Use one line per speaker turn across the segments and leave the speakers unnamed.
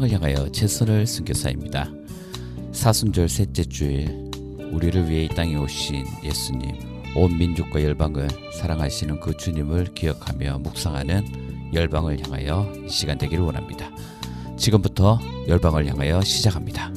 열방을 향하여 최선을 순교사입니다. 사순절 셋째 주일 우리를 위해 이 땅에 오신 예수님 온 민족과 열방을 사랑하시는 그 주님을 기억하며 묵상하는 열방을 향하여 이 시간 되기를 원합니다. 지금부터 열방을 향하여 시작합니다.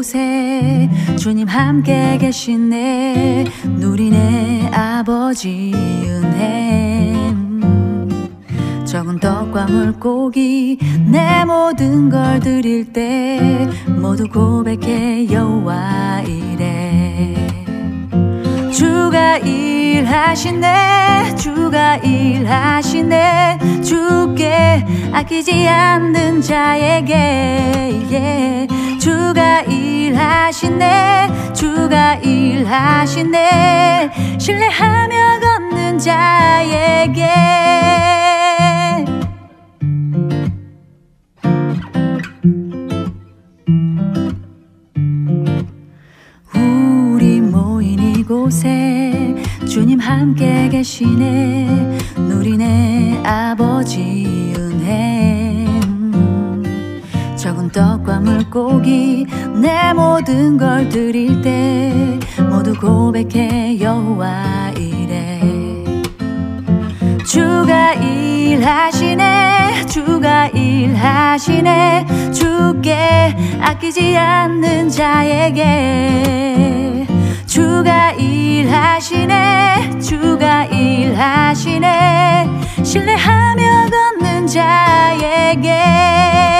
곳에 주님 함께 계시네. 누리네 아버지 은혜. 적은 떡과 물고기 내 모든 걸 드릴 때 모두 고백해 여호와 이래. 주가 일하시네 주가 일하시네. 주께 아끼지 않는 자에게 yeah. 주가 일하시네 주가 일하시네. 신뢰하며 걷는 자에게. 곳에 주님 함께 계시네. 누리네 아버지 은혜 적은 떡과 물고기 내 모든 걸 드릴 때 모두 고백해 여호와 이래. 주가 일하시네 주가 일하시네. 주께 아끼지 않는 자에게 주가 일하시네 주가 일하시네. 신뢰하며 걷는 자에게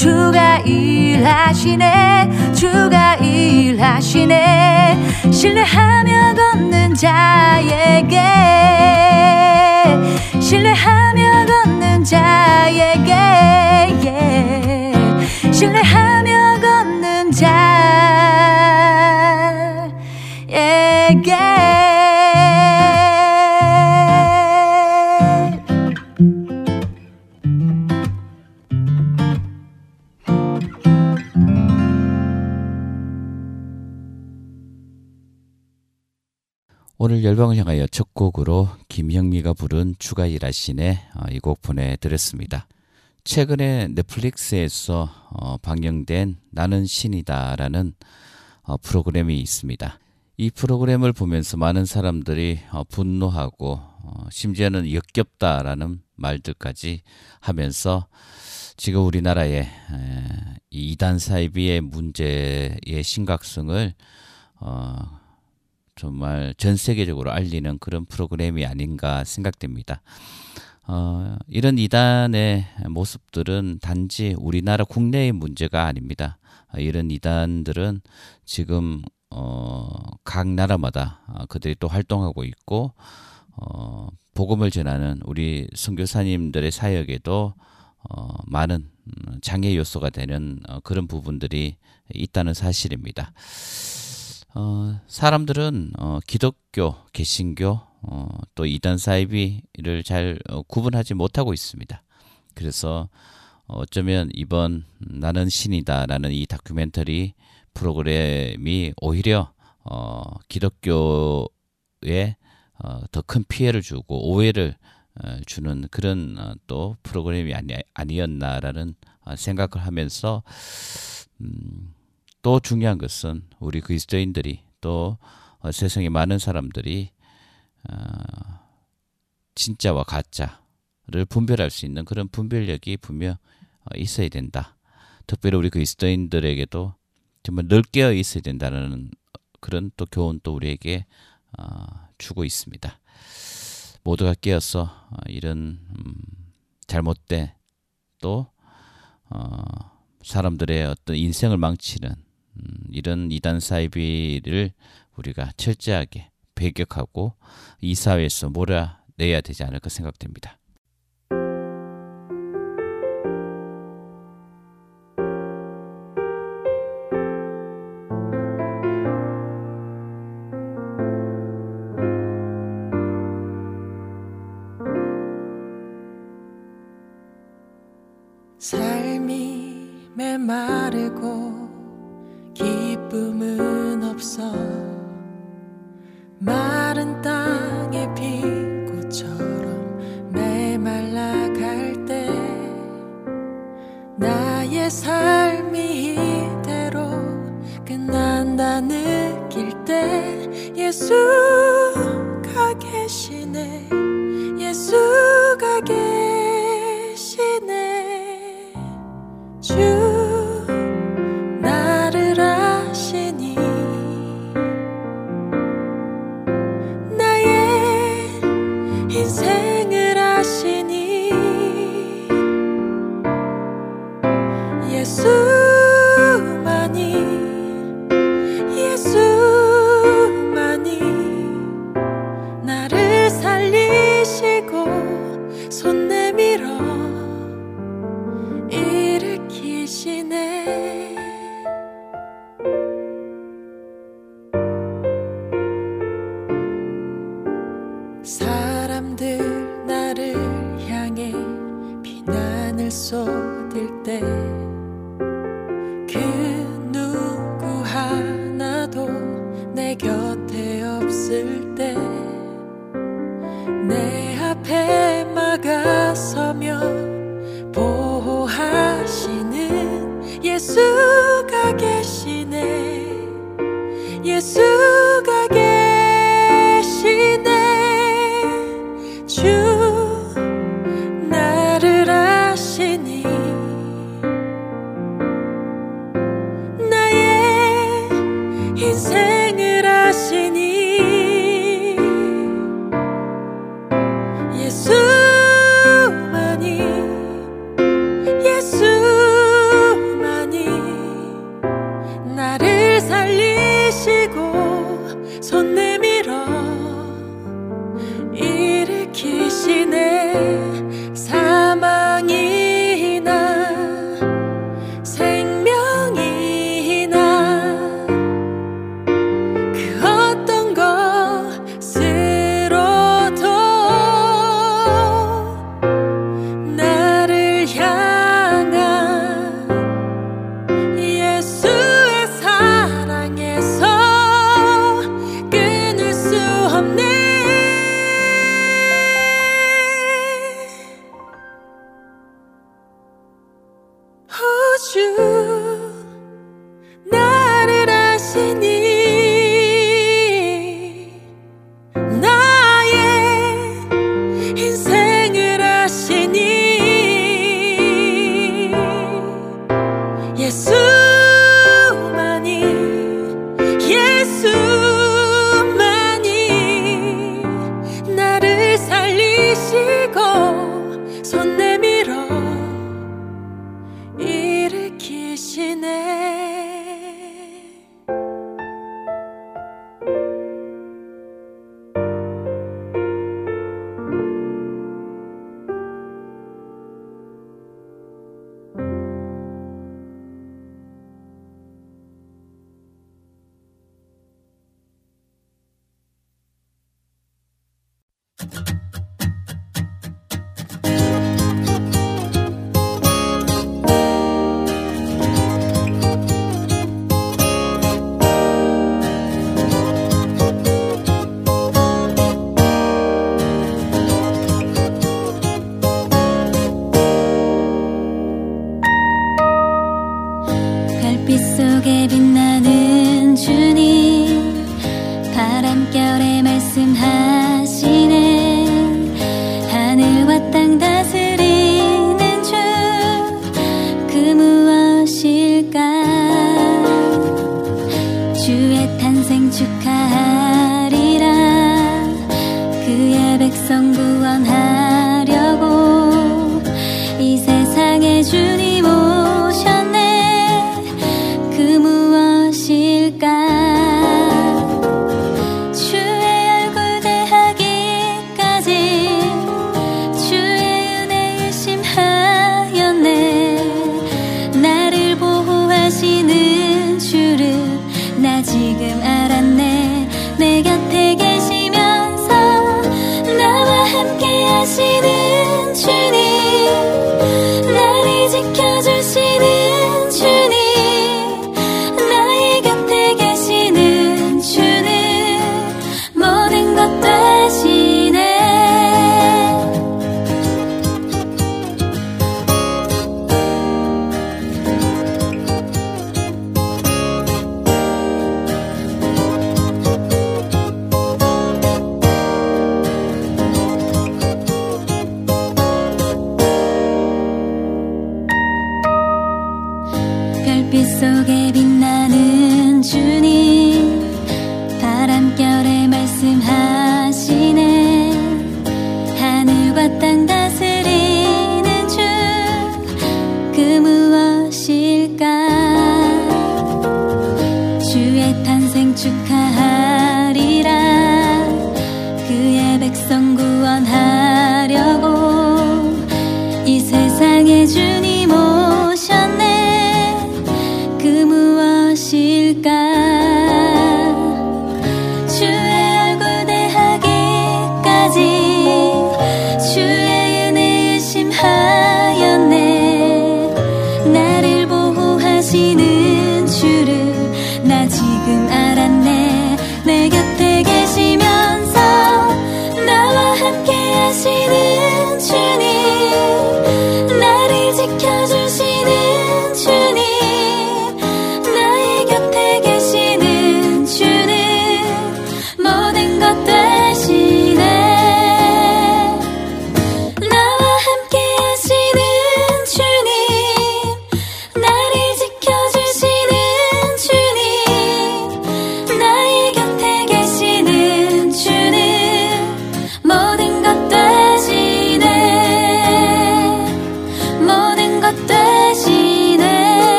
주가 일하시네 주가 일하시네. 신뢰하며 걷는 자에게 신뢰하며 걷는 자에게 신뢰하며 걷는 자에게
오늘 열방을 향하여 첫 곡으로 김형미가 부른 주가 일하시네 어, 이곡 보내드렸습니다. 최근에 넷플릭스에서 어, 방영된 나는 신이다라는 어, 프로그램이 있습니다. 이 프로그램을 보면서 많은 사람들이 분노하고 심지어는 역겹다라는 말들까지 하면서 지금 우리나라의 이단 사이비의 문제의 심각성을 정말 전 세계적으로 알리는 그런 프로그램이 아닌가 생각됩니다. 어, 이런 이단의 모습들은 단지 우리나라 국내의 문제가 아닙니다. 어, 이런 이단들은 지금 어, 각 나라마다 어, 그들이 또 활동하고 있고 어, 복음을 전하는 우리 선교사님들의 사역에도 어, 많은 장애 요소가 되는 어, 그런 부분들이 있다는 사실입니다. 어, 사람들은 어, 기독교, 개신교, 어, 또 이단 사이비를 잘 어, 구분하지 못하고 있습니다. 그래서
어쩌면 이번 나는 신이다라는 이 다큐멘터리 프로그램이 오히려 어, 기독교에 어, 더 큰 피해를 주고 오해를 어, 주는 그런 어, 또 프로그램이 아니, 아니었나라는 어, 생각을 하면서 음, 또 중요한 것은 우리 그리스도인들이 또 어, 세상에 많은 사람들이 어, 진짜와 가짜를 분별할 수 있는 그런 분별력이 분명 어, 있어야 된다. 특별히 우리 그리스도인들에게도 정말 넓게 있어야 된다는 그런 또 교훈 또 우리에게 어, 주고 있습니다. 모두가 깨어서 어, 이런 음, 잘못된 또 어, 사람들의 어떤 인생을 망치는 음, 이런 이단 사이비를 우리가 철저하게 배격하고 이 사회에서 몰아내야 되지 않을까 생각됩니다.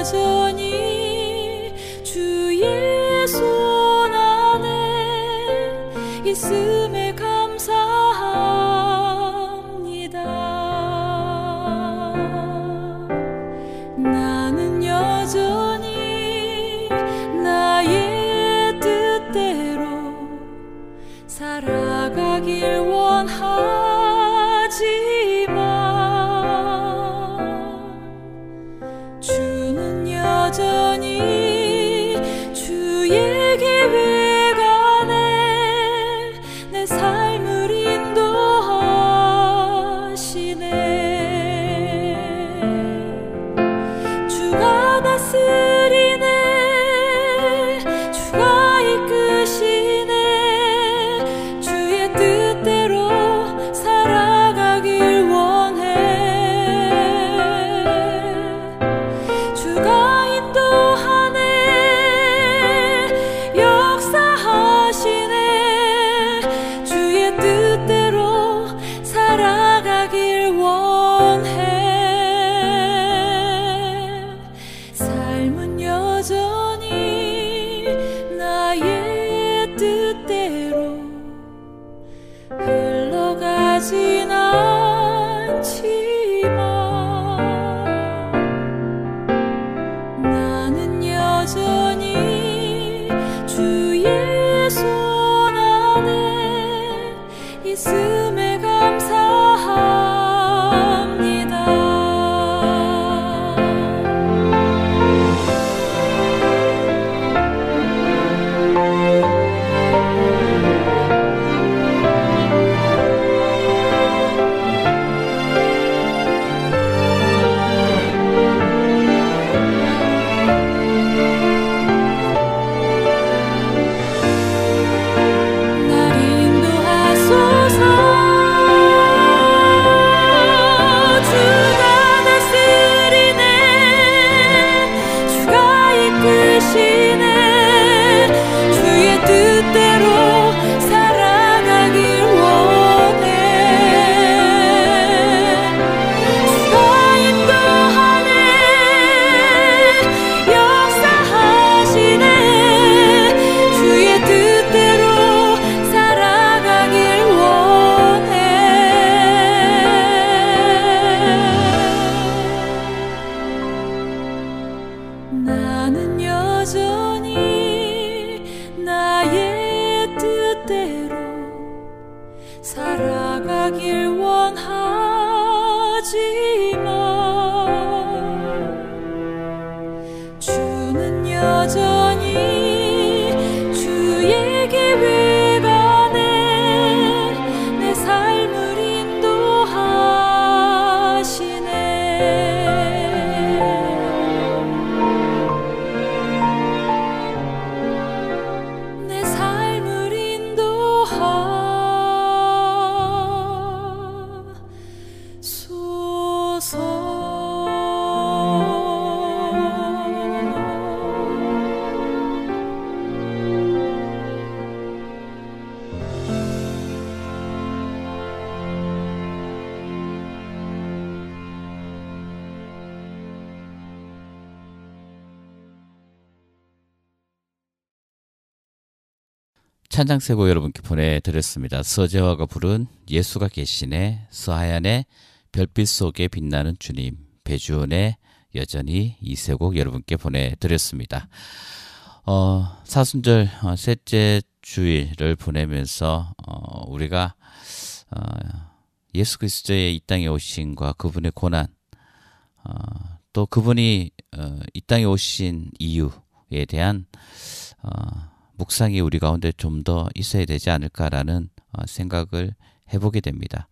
여전히 주의 손 안에 있음에
찬장세고 여러분께 보내드렸습니다. 서재화가 부른 예수가 계시네, 서하얀의 별빛 속에 빛나는 주님, 배주원의 여전히 이세곡 여러분께 보내드렸습니다. 어, 사순절 어, 셋째 주일을 보내면서 어, 우리가 어, 예수 그리스도의 이 땅에 오신과 그분의 고난, 어, 또 그분이 어, 이 땅에 오신 이유에 대한 어, 묵상이 우리 가운데 좀 더 있어야 되지 않을까라는 어, 생각을 해보게 됩니다.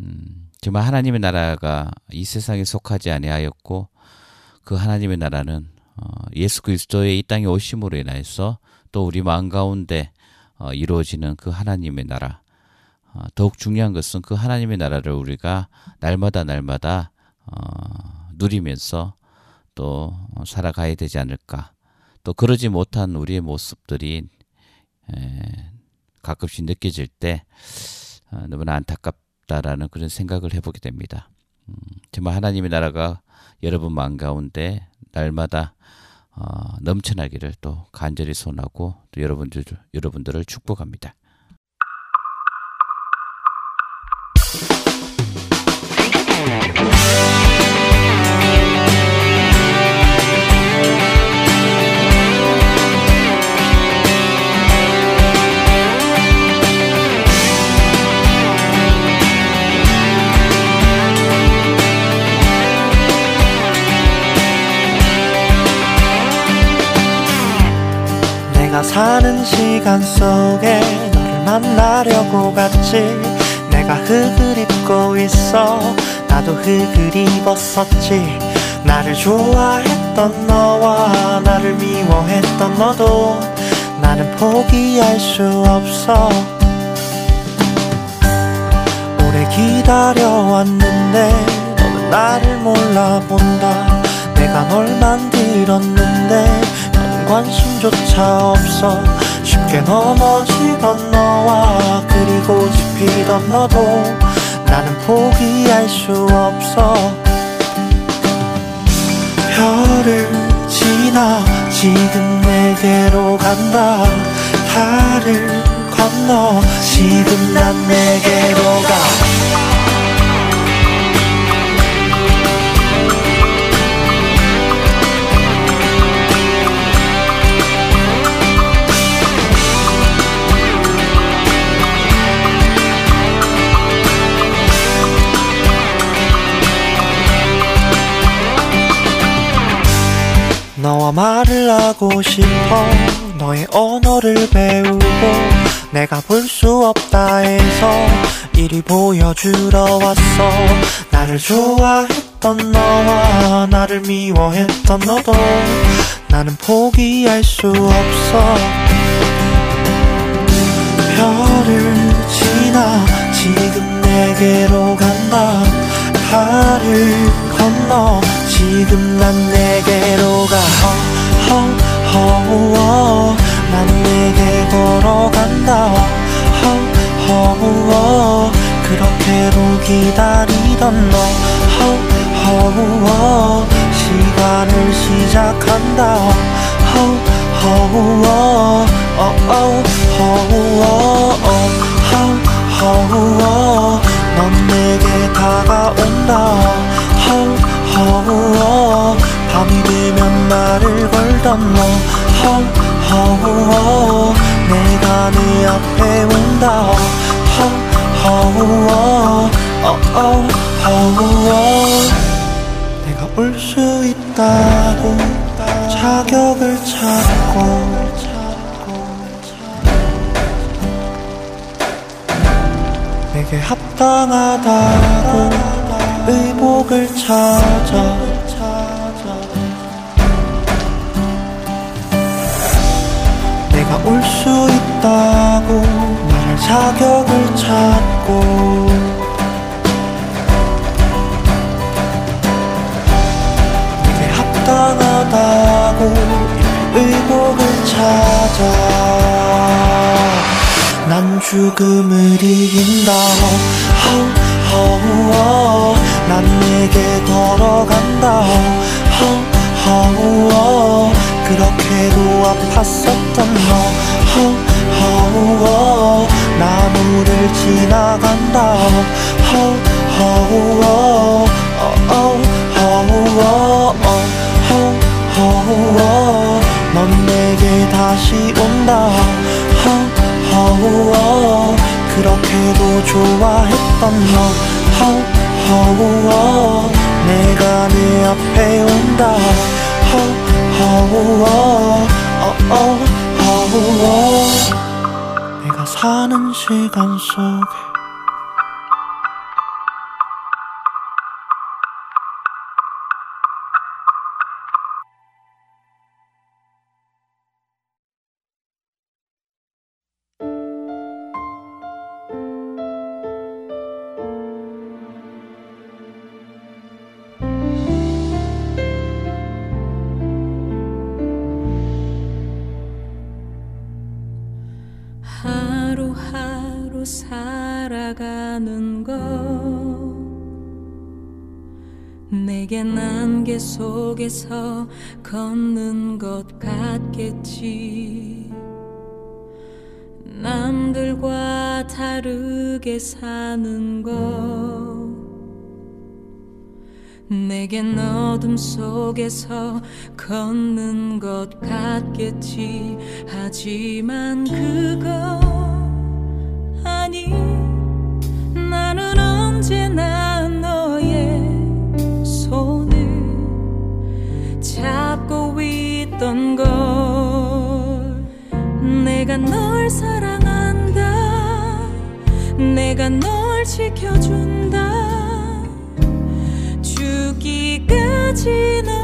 음, 정말 하나님의 나라가 이 세상에 속하지 아니하였고 그 하나님의 나라는 어, 예수 그리스도의 이 땅에 오심으로 인하여서 또 우리 마음 가운데 어, 이루어지는 그 하나님의 나라. 어, 더욱 중요한 것은 그 하나님의 나라를 우리가 날마다 날마다 어, 누리면서 또 살아가야 되지 않을까. 또 그러지 못한 우리의 모습들이 에, 가끔씩 느껴질 때 어, 너무나 안타깝다라는 그런 생각을 해보게 됩니다. 음, 정말 하나님의 나라가 여러분 마음 가운데 날마다 어, 넘쳐나기를 또 간절히 소원하고 또 여러분들 여러분들을 축복합니다.
내가 사는 시간 속에 너를 만나려고 갔지. 내가 흙을 입고 있어 나도 흙을 입었었지. 나를 좋아했던 너와 나를 미워했던 너도 나는 포기할 수 없어. 오래 기다려왔는데 너는 나를 몰라본다. 내가 널 만들었는데 넌 관심조차 없어. 쉽게 넘어지던 너와 그리고 집히던 너도 나는 포기할 수 없어. 별을 지나 지금 내게로 간다. 달을 건너 지금 난 내게로 가 너와 말을 하고 싶어. 너의 언어를 배우고 내가 볼 수 없다 해서 이리 보여주러 왔어. 나를 좋아했던 너와 나를 미워했던 너도 나는 포기할 수 없어. 별을 지나 지금 내게로 간다. 달을 건너 지금 난 내게로 가. 허허허 난 내게 걸어간다. 허허허 그렇게도 기다리던 너. 허허허 시간을 시작한다. 허허허 허허허 허허허 넌내 말을 걸던 너. 허허허 내가 네 앞에 온다. 허허허 어어 허허 내가 올 수 있다고 자격을 찾고 내게 합당하다고 의복을 찾아 내가 올수 있다고 말할 자격을 찾고. 내게 합당하다고 의복을 찾아. 난 죽음을 이긴다. 난 내게 걸어간다 그렇게도 아팠었던 너. 나무를 지나간다 허우 허우 넌 내게 다시 온다. 허우 그렇게도 좋아했던 너. 허우 내가 네 앞에 온다 내가 사는 시간 속에
내겐 안개 속에서 걷는 것 같겠지. 남들과 다르게 사는 것. 내겐 어둠 속에서 걷는 것 같겠지. 하지만 그것 내가 널 사랑한다. 내가 널 지켜준다. 죽기까지 널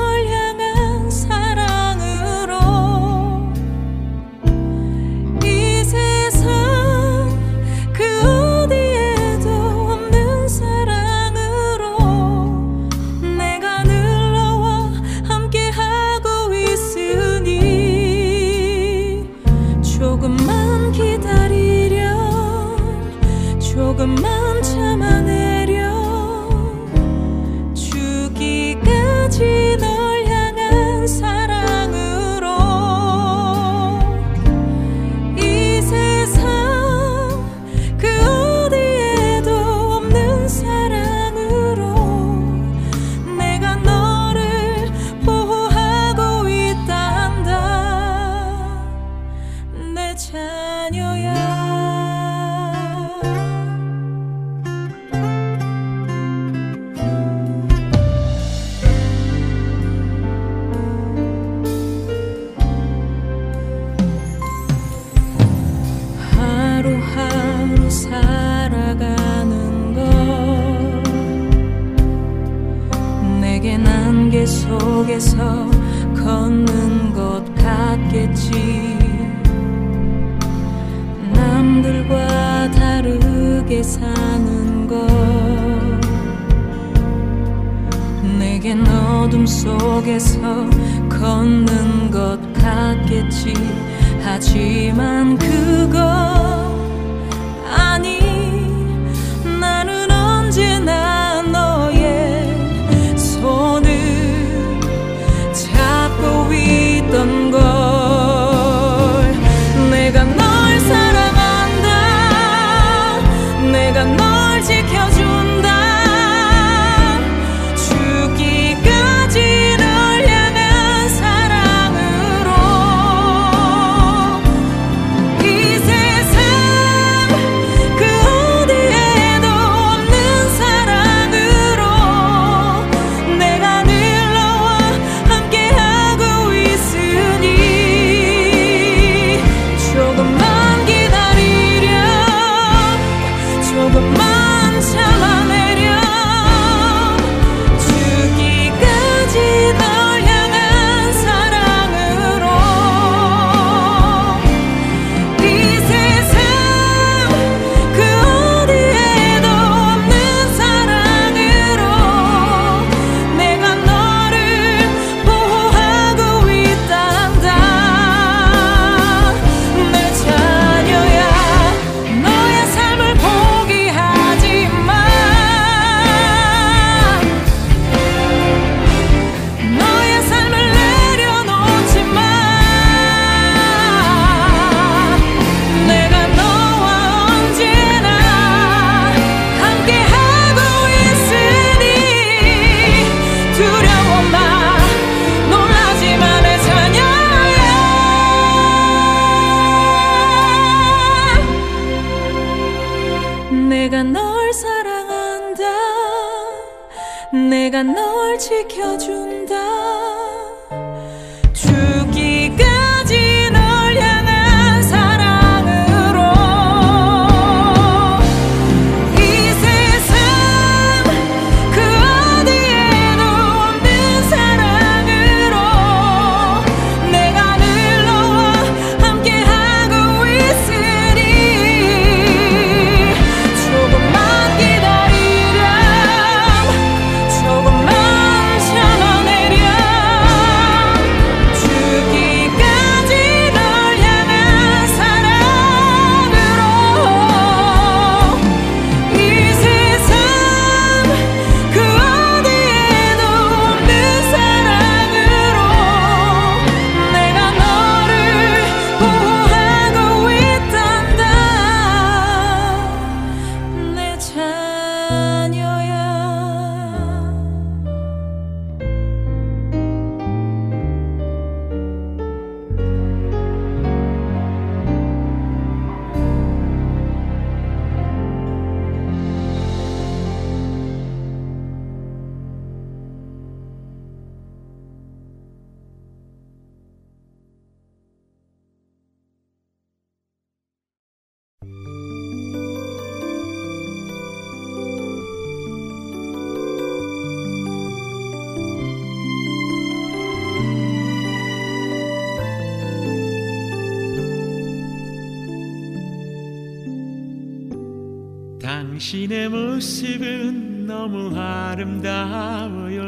당신의 모습은 너무 아름다워요.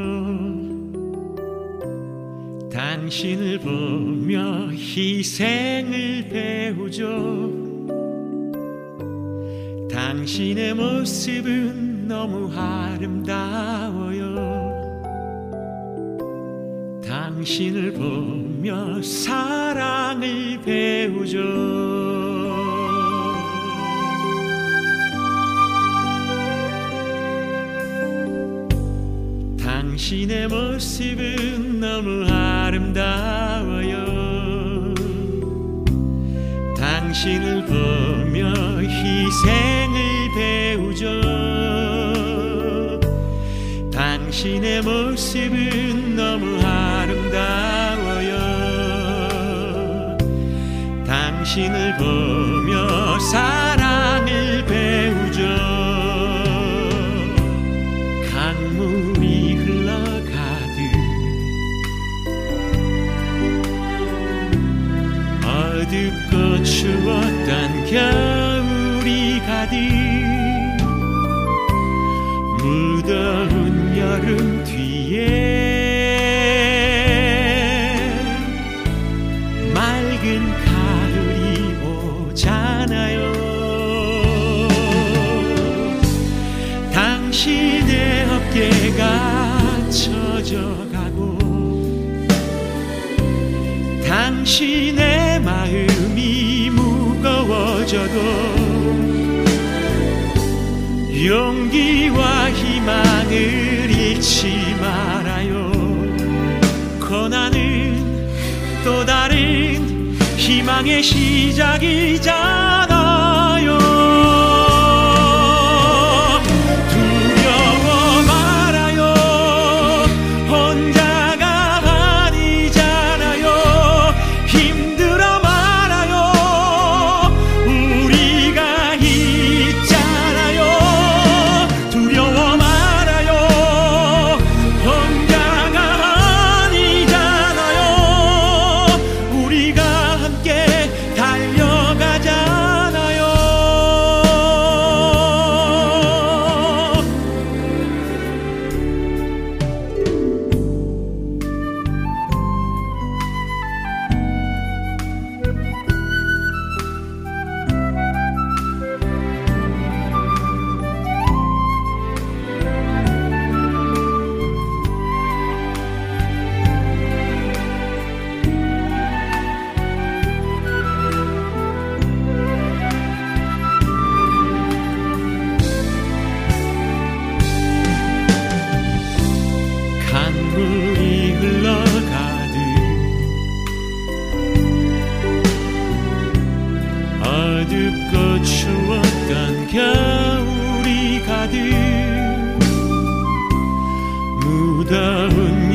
당신을 보며 희생을 배우죠. 당신의 모습은 너무 아름다워요. 당신을 보며 사랑을 배우죠. 신의 모습은 너무 아름다워요. 당신을 보며 희생을 배우죠. 당신의 모습은 너무 아름다워요. 당신을 보며 살 사랑의 시작이자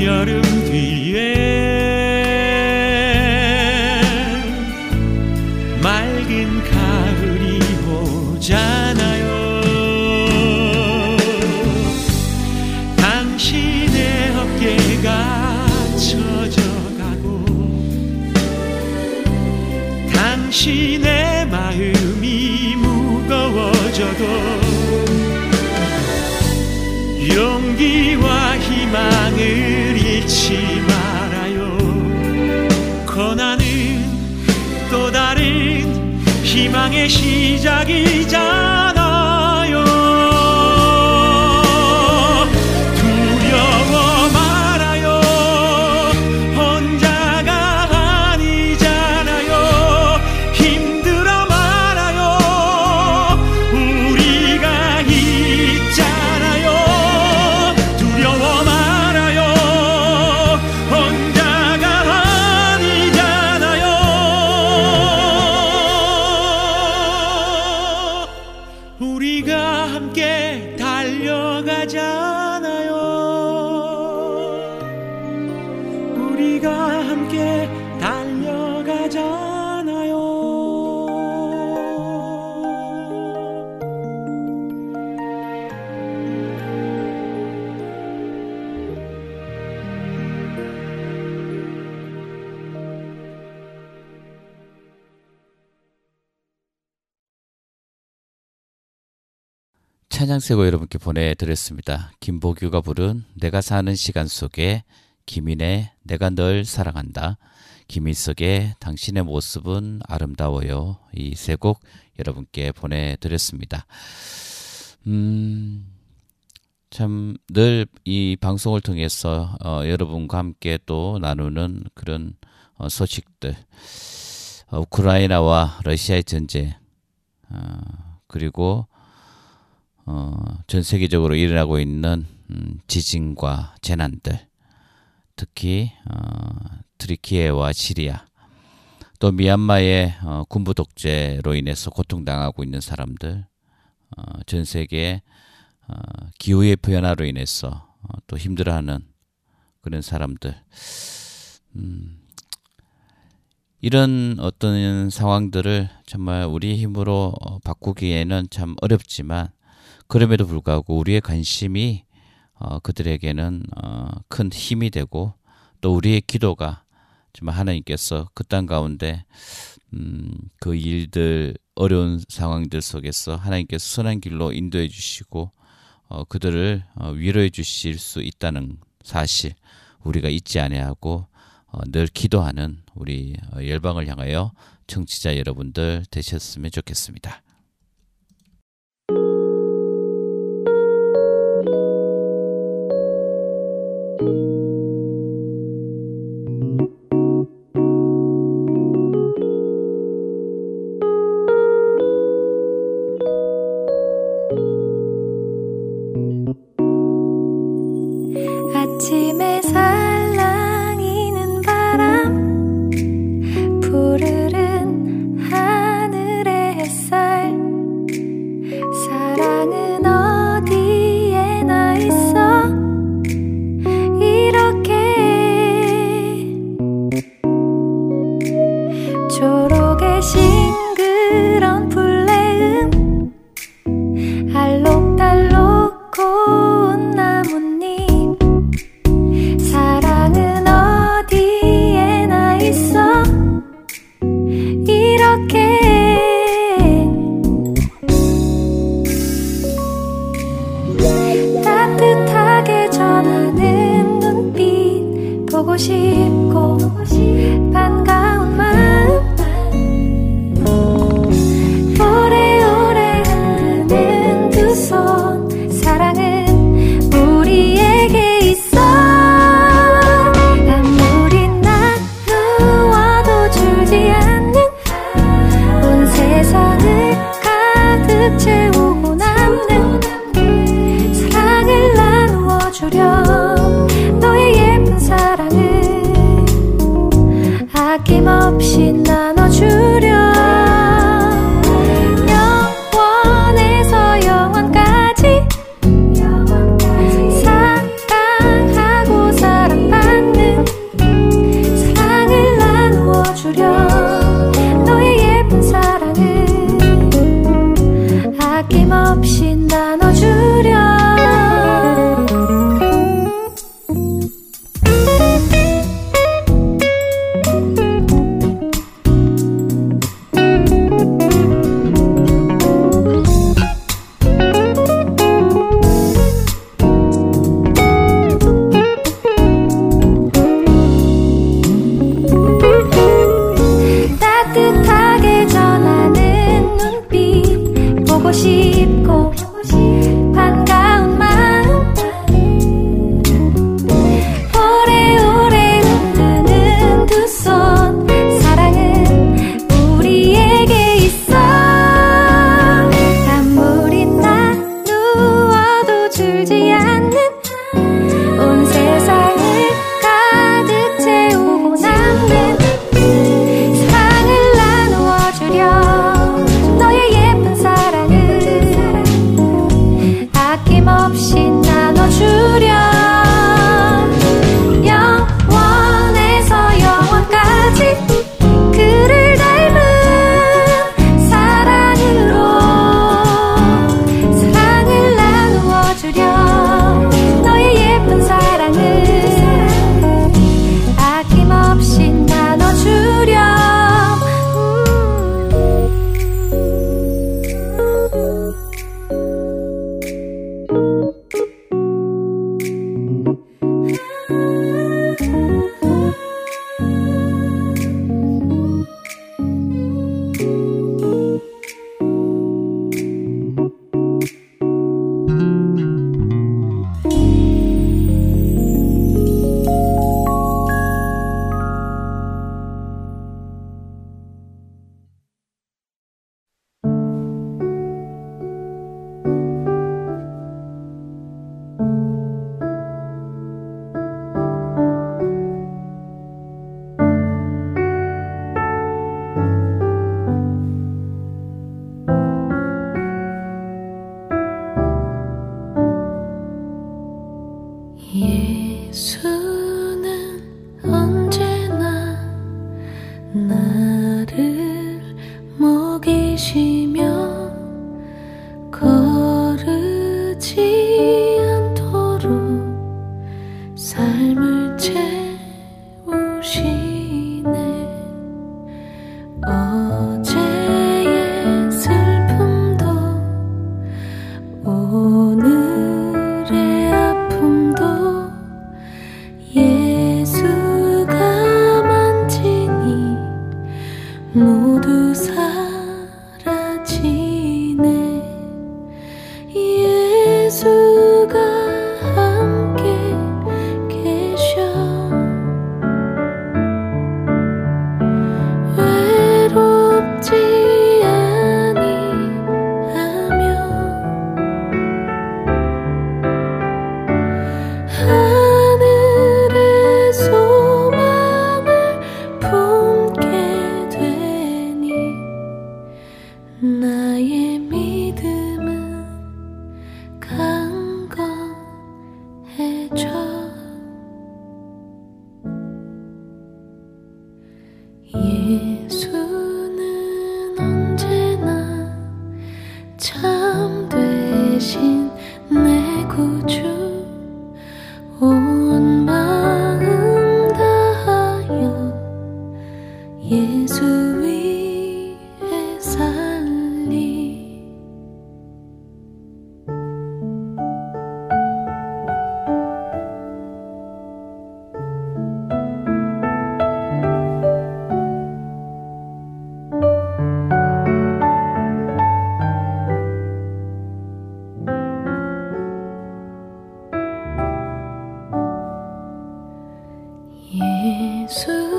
여름 뒤에 시작이잖
세고 여러분께 보내드렸습니다. 김보규가 부른 내가 사는 시간 속에 김인의 내가 널 사랑한다. 김일석의 당신의 모습은 아름다워요. 이 세 곡 여러분께 보내드렸습니다. 음, 참 늘 이 방송을 통해서 어, 여러분과 함께 또 나누는 그런 어, 소식들, 어, 우크라이나와 러시아의 전쟁, 어, 그리고 어, 전 세계적으로 일어나고 있는 음, 지진과 재난들, 특히 어, 트리키에와 시리아, 또 미얀마의 어, 군부 독재로 인해서 고통당하고 있는 사람들, 어, 전 세계 어, 기후의 변화로 인해서 어, 또 힘들어하는 그런 사람들, 음, 이런 어떤 상황들을 정말 우리 힘으로 어, 바꾸기에는 참 어렵지만 그럼에도 불구하고 우리의 관심이 어, 그들에게는 어, 큰 힘이 되고 또 우리의 기도가 정말 하나님께서 그 땅 가운데 음, 그 일들 어려운 상황들 속에서 하나님께서 선한 길로 인도해 주시고 어, 그들을 어, 위로해 주실 수 있다는 사실 우리가 잊지 아니하고 어, 늘 기도하는 우리 어, 열방을 향하여 청취자 여러분들 되셨으면 좋겠습니다.
예수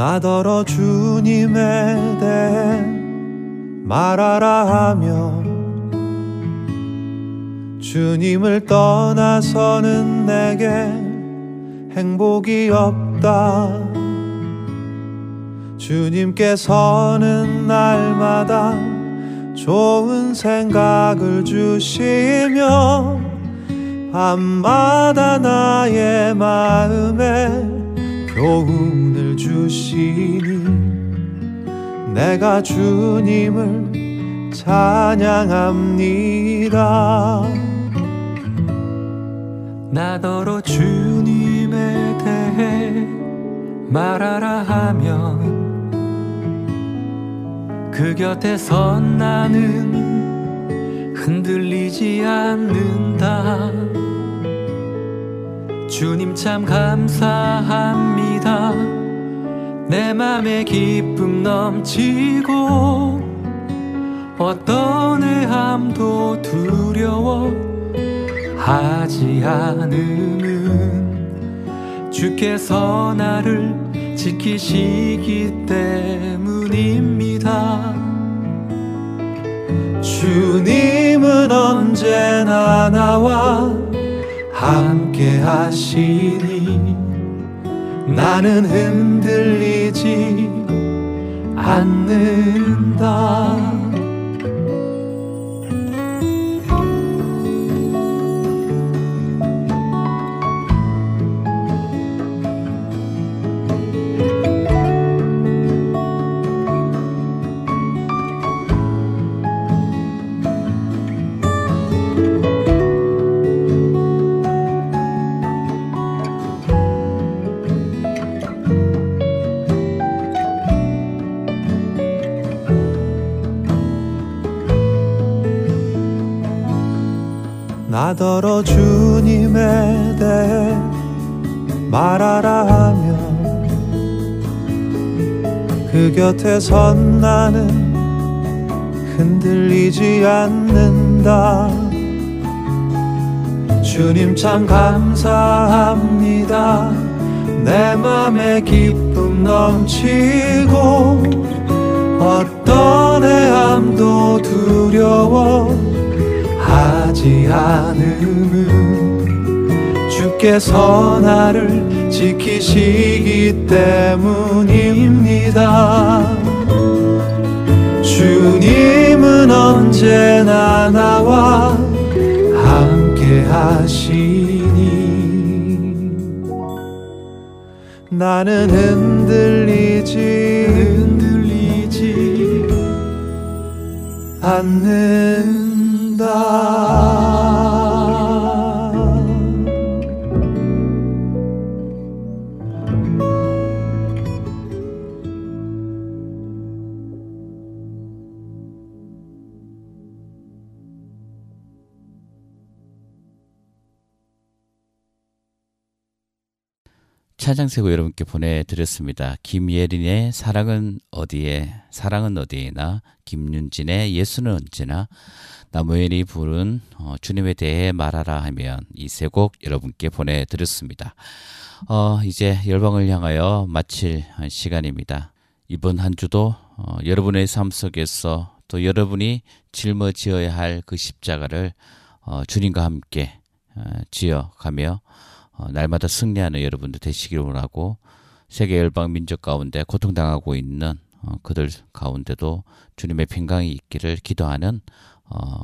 나더러 주님에 대해 말하라 하며 주님을 떠나서는 내게 행복이 없다. 주님께서는 날마다 좋은 생각을 주시며 밤마다 나의 마음에 교훈을 주시니 내가 주님을 찬양합니다.
나더러 주님에 대해 말하라 하면 그 곁에 선 나는 흔들리지 않는다 주님 참 감사합니다 내 맘에 기쁨 넘치고 어떤 애함도 두려워 하지 않음은 주께서 나를 지키시기 때문입니다.
주님은 언제나 나와 함께 하시니 나는 흔들리지 않는다 나더러 주님에 대해 말하라 하면 그 곁에 선 나는 흔들리지 않는다. 주님 참 감사합니다. 내 맘에 기쁨 넘치고 어떤 애함도 두려워 하지 않음은 주께서 나를 지키시기 때문입니다. 주님은 언제나 나와 함께 하시니 나는 흔들리지 흔들리지 않는 다
차장세고 여러분께 보내드렸습니다. 김예린의 사랑은 어디에 사랑은 어디에나 김윤진의 예수는 언제나 나무엘이 부른 어, 주님에 대해 말하라 하면 이 세 곡 여러분께 보내드렸습니다. 어, 이제 열방을 향하여 마칠 시간입니다. 이번 한 주도 어, 여러분의 삶 속에서 또 여러분이 짊어지어야 할 그 십자가를 어, 주님과 함께 어, 지어가며 어, 날마다 승리하는 여러분들 되시기를 원하고 세계 열방 민족 가운데 고통당하고 있는 어, 그들 가운데도 주님의 평강이 있기를 기도하는 어,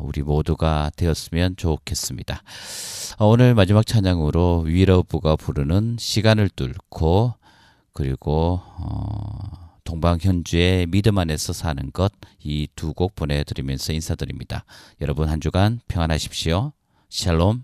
우리 모두가 되었으면 좋겠습니다. 어, 오늘 마지막 찬양으로 위러브가 부르는 시간을 뚫고 그리고 어, 동방 현주의 믿음 안에서 사는 것 이 두 곡 보내드리면서 인사드립니다. 여러분 한 주간 평안하십시오. 샬롬.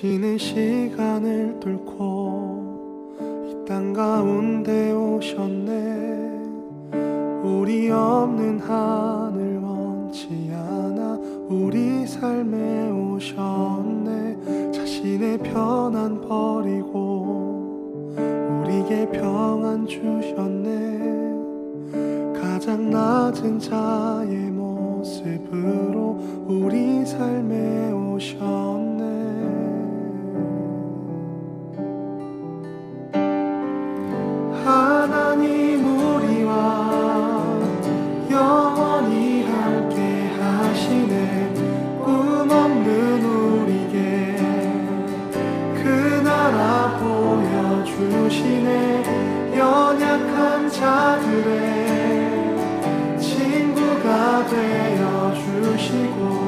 당신의 시간을 뚫고 이 땅 가운데 오셨네. 우리 없는 하늘 원치 않아 우리 삶에 오셨네. 자신의 편안 버리고 우리에게 평안 주셨네. 가장 낮은 자의 모습으로 우리 삶에 오셨네 하나님 우리와 영원히 함께 하시네. 꿈 없는 우리에게 그 나라 보여주시네. 연약한 자들의 친구가 되어 주시고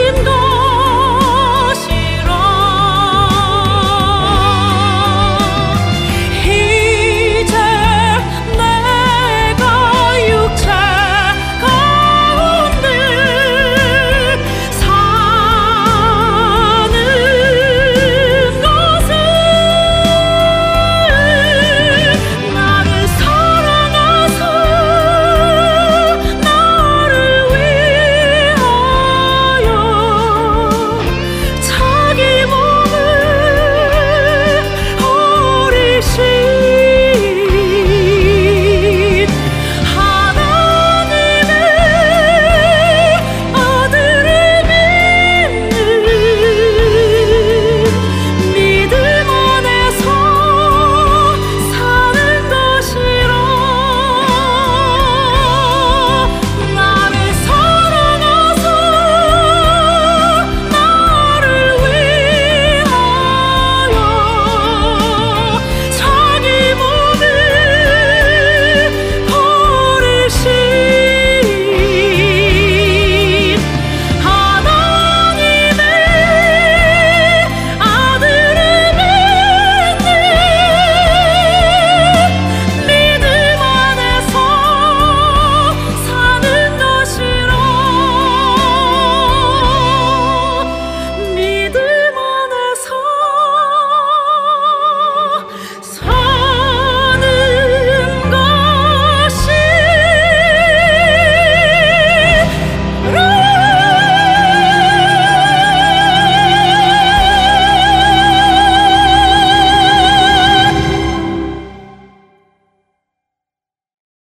lindo